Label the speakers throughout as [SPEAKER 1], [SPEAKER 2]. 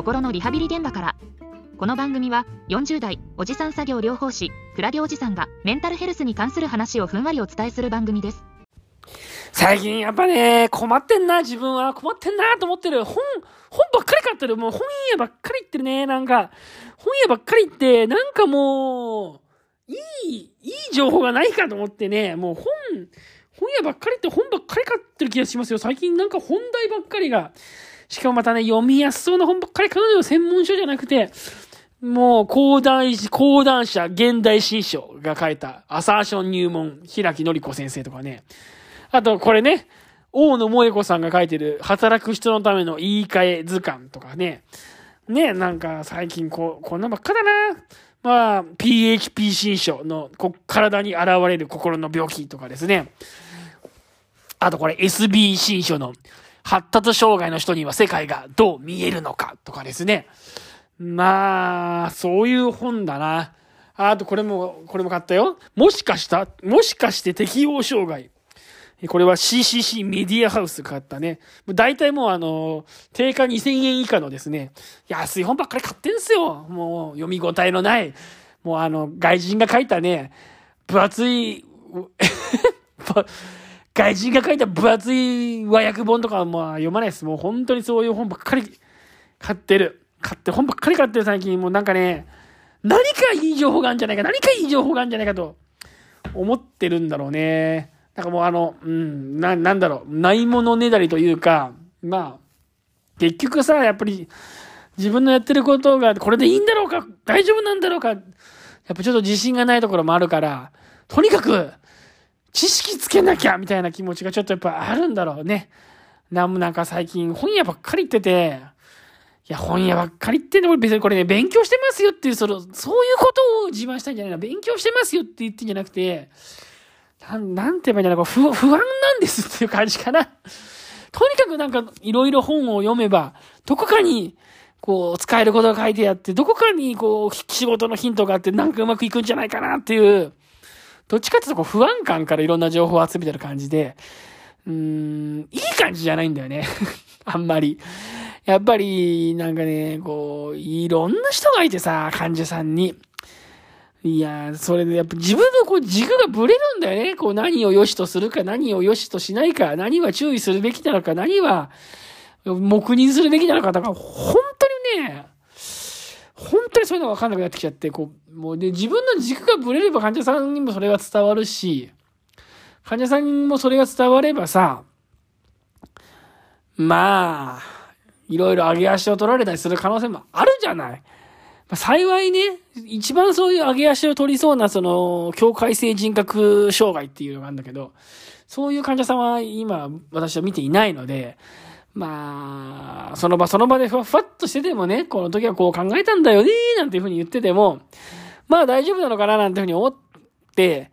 [SPEAKER 1] 心のリハビリ現場からこの番組は40代おじさん作業療法士クラゲおじさんがメンタルヘルスに関する話をふんわりお伝えする番組です
[SPEAKER 2] 最近やっぱね、困ってんな、自分は。困ってんなと思ってる。本、本ばっかり買ってる。もう本屋ばっかり行ってるね。なんか、本屋ばっかり行って、なんかもう、いい、いい情報がないかと思ってね、もう本、本屋ばっかりって本ばっかり買ってる気がしますよ。最近なんか本題ばっかりが。しかもまたね、読みやすそうな本ばっかり買うの。専門書じゃなくて。もう、講談、講談社現代新書が書いた、アサーション入門、平木のり子先生とかね。あと、これね、大野萌子さんが書いてる、働く人のための言い換え図鑑とかね。ね、なんか最近こう、こんなばっかだな。まあ、PHP 新書のこ体に現れる心の病気とかですね。あとこれ SB 新書の発達障害の人には世界がどう見えるのかとかですね。まあ、そういう本だな。あとこれも、これも買ったよ。もしかした、もしかして適応障害。これは CCC メディアハウス買ったね。大体もうあの、定価2000円以下のですね、安い本ばっかり買ってんすよ。もう読み応えのない。もうあの、外人が書いたね、分厚い、外人が書いた分厚い和訳本とかはもう読まないです。もう本当にそういう本ばっかり買ってる。買って、本ばっかり買ってる最近。もうなんかね、何かいい情報があるんじゃないか、何かいい情報があるんじゃないかと思ってるんだろうね。なんかもうあの、うん、な、なんだろう、ないものねだりというか、まあ、結局さ、やっぱり、自分のやってることが、これでいいんだろうか？大丈夫なんだろうか？やっぱちょっと自信がないところもあるから、とにかく、知識つけなきゃみたいな気持ちがちょっとやっぱあるんだろうね。なんもなんか最近本屋ばっかり行ってて、いや、本屋ばっかり行ってんの、別にこれね、勉強してますよっていう、その、そういうことを自慢したいんじゃないの勉強してますよって言ってんじゃなくて、なん、なんて言えばいいんだろう、不、不安なんですっていう感じかな。とにかくなんか、いろいろ本を読めば、どこかに、こう、使えることが書いてあって、どこかに、こう、仕事のヒントがあって、なんかうまくいくんじゃないかなっていう、どっちかっていうとこう不安感からいろんな情報を集めてる感じで、うーん、いい感じじゃないんだよね。あんまり。やっぱり、なんかね、こう、いろんな人がいてさ、患者さんに。いや、それでやっぱ自分のこう軸がぶれるんだよね。こう何を良しとするか、何を良しとしないか、何は注意するべきなのか、何は黙認するべきなのかとから、本当にね、本当にそういうのが分かんなくなってきちゃって、こう、もうで、自分の軸がぶれれば患者さんにもそれが伝わるし、患者さんにもそれが伝わればさ、まあ、いろいろ上げ足を取られたりする可能性もあるじゃない。ま、幸いね、一番そういう上げ足を取りそうな、その、境界性人格障害っていうのがあるんだけど、そういう患者さんは今、私は見ていないので、まその場その場でふわふわっとしててもね、この時はこう考えたんだよねなんていうふうに言ってても、まあ大丈夫なのかななんていうふうに思って、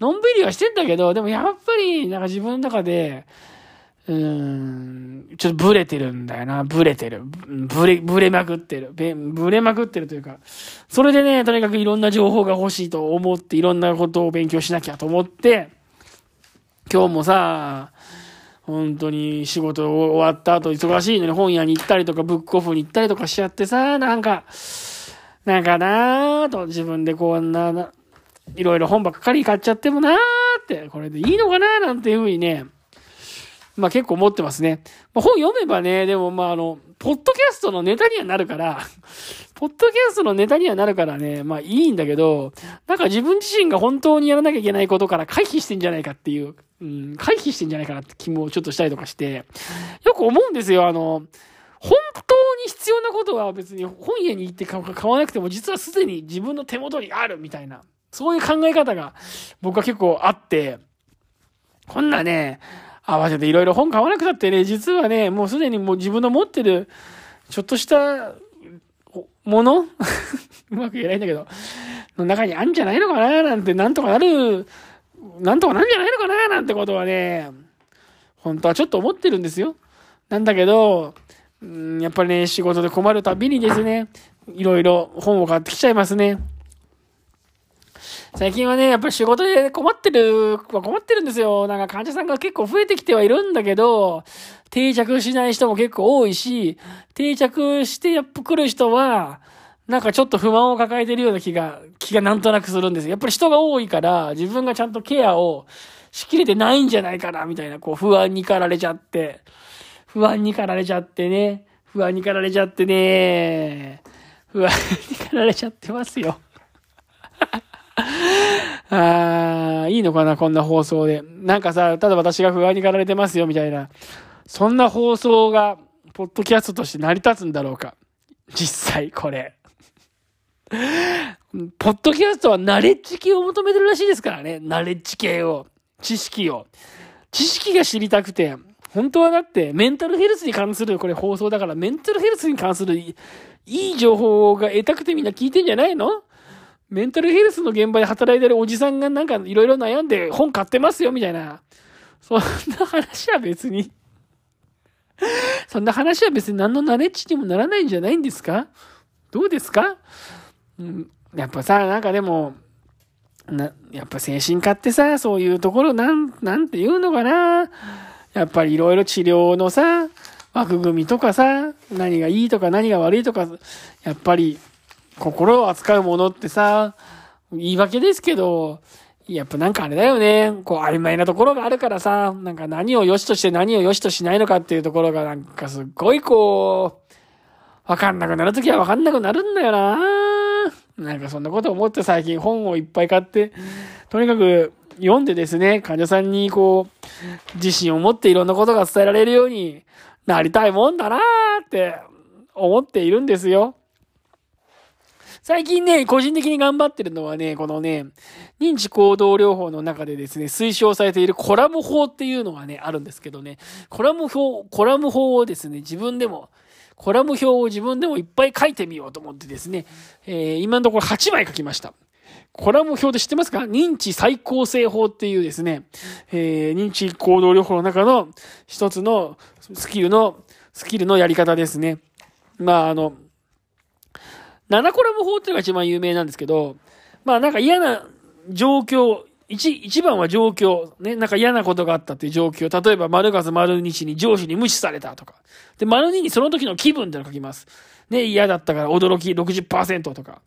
[SPEAKER 2] のんびりはしてんだけど、でもやっぱり、なんか自分の中で、うーん、ちょっとブレてるんだよな。ブレてる。ブレ、ブレまくってる。ブレまくってるというか。それでね、とにかくいろんな情報が欲しいと思って、いろんなことを勉強しなきゃと思って、今日もさ、本当に仕事終わった後忙しいのに本屋に行ったりとか、ブックオフに行ったりとかしちゃってさ、なんか、なんかなぁと自分でこんな、いろいろ本ばっかり買っちゃってもなーって、これでいいのかなーなんていうふうにね、まあ結構思ってますね。ま、本読めばね、でもまああの、ポッドキャストのネタにはなるから、ポッドキャストのネタにはなるからね、まあいいんだけど、なんか自分自身が本当にやらなきゃいけないことから回避してんじゃないかっていう、うん、回避してんじゃないかなって気もちょっとしたりとかして、よく思うんですよ、あの、本当に必要なことは別に本屋に行って買わなくても実はすでに自分の手元にあるみたいな、そういう考え方が僕は結構あって、こんなね、合わせていろいろ本買わなくたってね、実はね、もうすでにもう自分の持ってる、ちょっとしたもの うまく言えないんだけど、の中にあるんじゃないのかななんて、なんとかなる、なんとかなんじゃないのかななんてことはね、本当はちょっと思ってるんですよ。なんだけど、うん、やっぱりね、仕事で困るたびにですね、いろいろ本を買ってきちゃいますね。最近はね、やっぱり仕事で困ってる、困ってるんですよ。なんか患者さんが結構増えてきてはいるんだけど、定着しない人も結構多いし、定着してやっぱ来る人は、なんかちょっと不満を抱えてるような気が、気がなんとなくするんです。やっぱり人が多いから、自分がちゃんとケアをしきれてないんじゃないかな、みたいな、こう不安に駆られちゃって、不安に駆られちゃってね、不安に駆られちゃってね、不安に駆られちゃってますよ。ああ、いいのかな、こんな放送で。なんかさ、ただ私が不安に駆られてますよ、みたいな。そんな放送が、ポッドキャストとして成り立つんだろうか。実際、これ。ポッドキャストはナレッジ系を求めてるらしいですからね。ナレッジ系を。知識を。知識が知りたくて、本当はだってメンタルヘルスに関する、これ放送だからメンタルヘルスに関するいい情報が得たくてみんな聞いてんじゃないの？メンタルヘルスの現場で働いてるおじさんがなんかいろいろ悩んで本買ってますよみたいな。そんな話は別にそんな話は別に何のナレッジにもならないんじゃないんですか？どうですか？うん、やっぱさ、なんかでも、な、やっぱ精神科ってさ、そういうところなん、なんて言うのかな。やっぱりいろいろ治療のさ、枠組みとかさ、何がいいとか何が悪いとか、やっぱり心を扱うものってさ、言い訳ですけど、やっぱなんかあれだよね。こう曖昧なところがあるからさ、なんか何を良しとして何を良しとしないのかっていうところがなんかすっごいこう、わかんなくなるときはわかんなくなるんだよななんかそんなこと思って最近本をいっぱい買って、とにかく読んでですね、患者さんにこう、自信を持っていろんなことが伝えられるようになりたいもんだなーって思っているんですよ。最近ね、個人的に頑張ってるのはね、このね、認知行動療法の中でですね、推奨されているコラム法っていうのがね、あるんですけどね、コラム法、コラム法をですね、自分でも、コラム表を自分でもいっぱい書いてみようと思ってですね、えー、今のところ8枚書きました。コラム表で知ってますか？認知再構成法っていうですね、えー、認知行動療法の中の一つのスキルの、スキルのやり方ですね。まあ、あの、7コラム法っていうのが一番有名なんですけど、まあなんか嫌な状況、一、一番は状況。ね、なんか嫌なことがあったっていう状況。例えば、丸月丸日に上司に無視されたとか。で、丸二にその時の気分ってのを書きます。ね、嫌だったから驚き60%とか。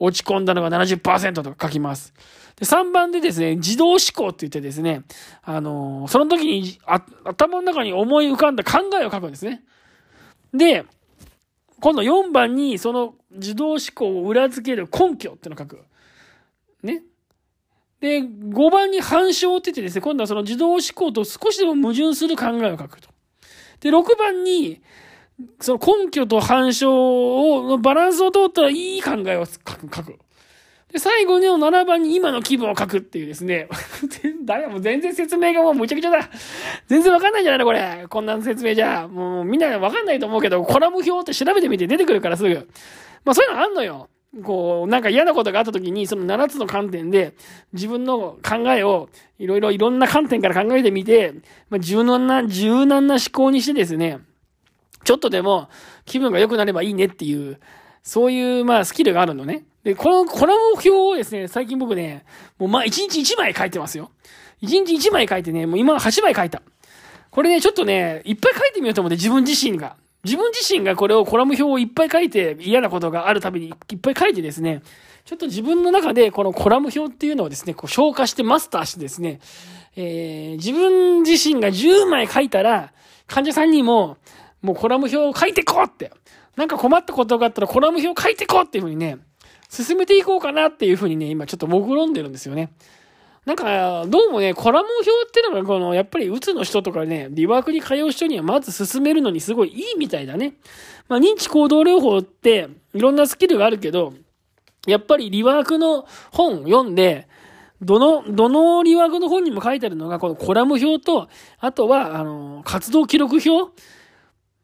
[SPEAKER 2] 落ち込んだのが70%とか書きます。で、3番でですね、自動思考って言ってですね、あのー、その時に頭の中に思い浮かんだ考えを書くんですね。で、今度4番にその自動思考を裏付ける根拠ってのを書く。ね。で、5番に反証って言ってですね、今度はその自動思考と少しでも矛盾する考えを書くと。で、6番に、その根拠と反証を、バランスを通ったらいい考えを書く。書く。で、最後の7番に今の気分を書くっていうですね。誰も全然説明がもうむちゃくちゃだ。全然わかんないんじゃないのこれ。こんな説明じゃ。もうみんなわかんないと思うけど、コラム表って調べてみて出てくるからすぐ。まあそういうのあんのよ。こう、なんか嫌なことがあった時に、その7つの観点で、自分の考えを、いろいろいろんな観点から考えてみて、まあ、柔軟な、柔軟な思考にしてですね、ちょっとでも気分が良くなればいいねっていう、そういう、まあ、スキルがあるのね。で、この、この目標をですね、最近僕ね、もうまあ、1日1枚書いてますよ。1日1枚書いてね、もう今8枚書いた。これね、ちょっとね、いっぱい書いてみようと思って、自分自身が。自分自身がこれをコラム表をいっぱい書いて、嫌なことがあるたびにいっぱい書いてですね、ちょっと自分の中でこのコラム表っていうのをですね、こう消化してマスターしてですね、えー、自分自身が10枚書いたら、患者さんにも、もうコラム表を書いてこうって。なんか困ったことがあったらコラム表を書いてこうっていうふうにね、進めていこうかなっていうふうにね、今ちょっと目論んでるんですよね。なんか、どうもね、コラム表ってのが、この、やっぱり、うつの人とかね、リワークに通う人にはまず進めるのにすごいいいみたいだね。まあ、認知行動療法って、いろんなスキルがあるけど、やっぱりリワークの本読んで、どの、どのリワークの本にも書いてあるのが、このコラム表と、あとは、あの、活動記録表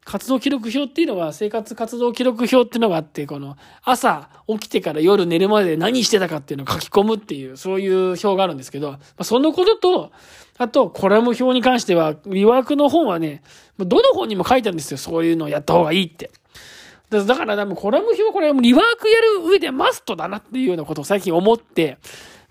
[SPEAKER 2] 活動記録表っていうのは、生活活動記録表っていうのがあって、この、朝起きてから夜寝るまで何してたかっていうのを書き込むっていう、そういう表があるんですけど、まあ、そのことと、あと、コラム表に関しては、リワークの本はね、どの本にも書いてあるんですよ。そういうのをやった方がいいって。だから、コラム表これリワークやる上でマストだなっていうようなことを最近思って、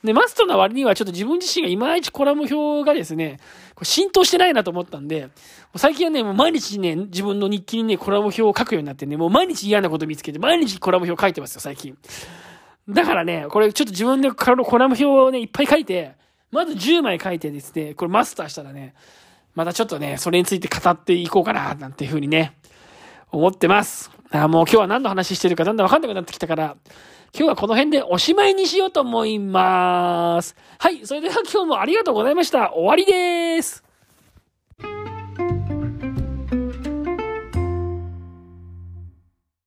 [SPEAKER 2] で、マストな割にはちょっと自分自身がいまいちコラム表がですね、これ浸透してないなと思ったんで、最近はね、もう毎日ね、自分の日記にね、コラム表を書くようになってね、もう毎日嫌なこと見つけて、毎日コラム表書いてますよ、最近。だからね、これちょっと自分でコラム表をね、いっぱい書いて、まず10枚書いてですね、これマスターしたらね、またちょっとね、それについて語っていこうかな、なんていうふうにね、思ってます。あもう今日は何の話してるかだんだんわかんなくなってきたから、今日はこの辺でおしまいにしようと思います。はい、それでは今日もありがとうございました。終わりです。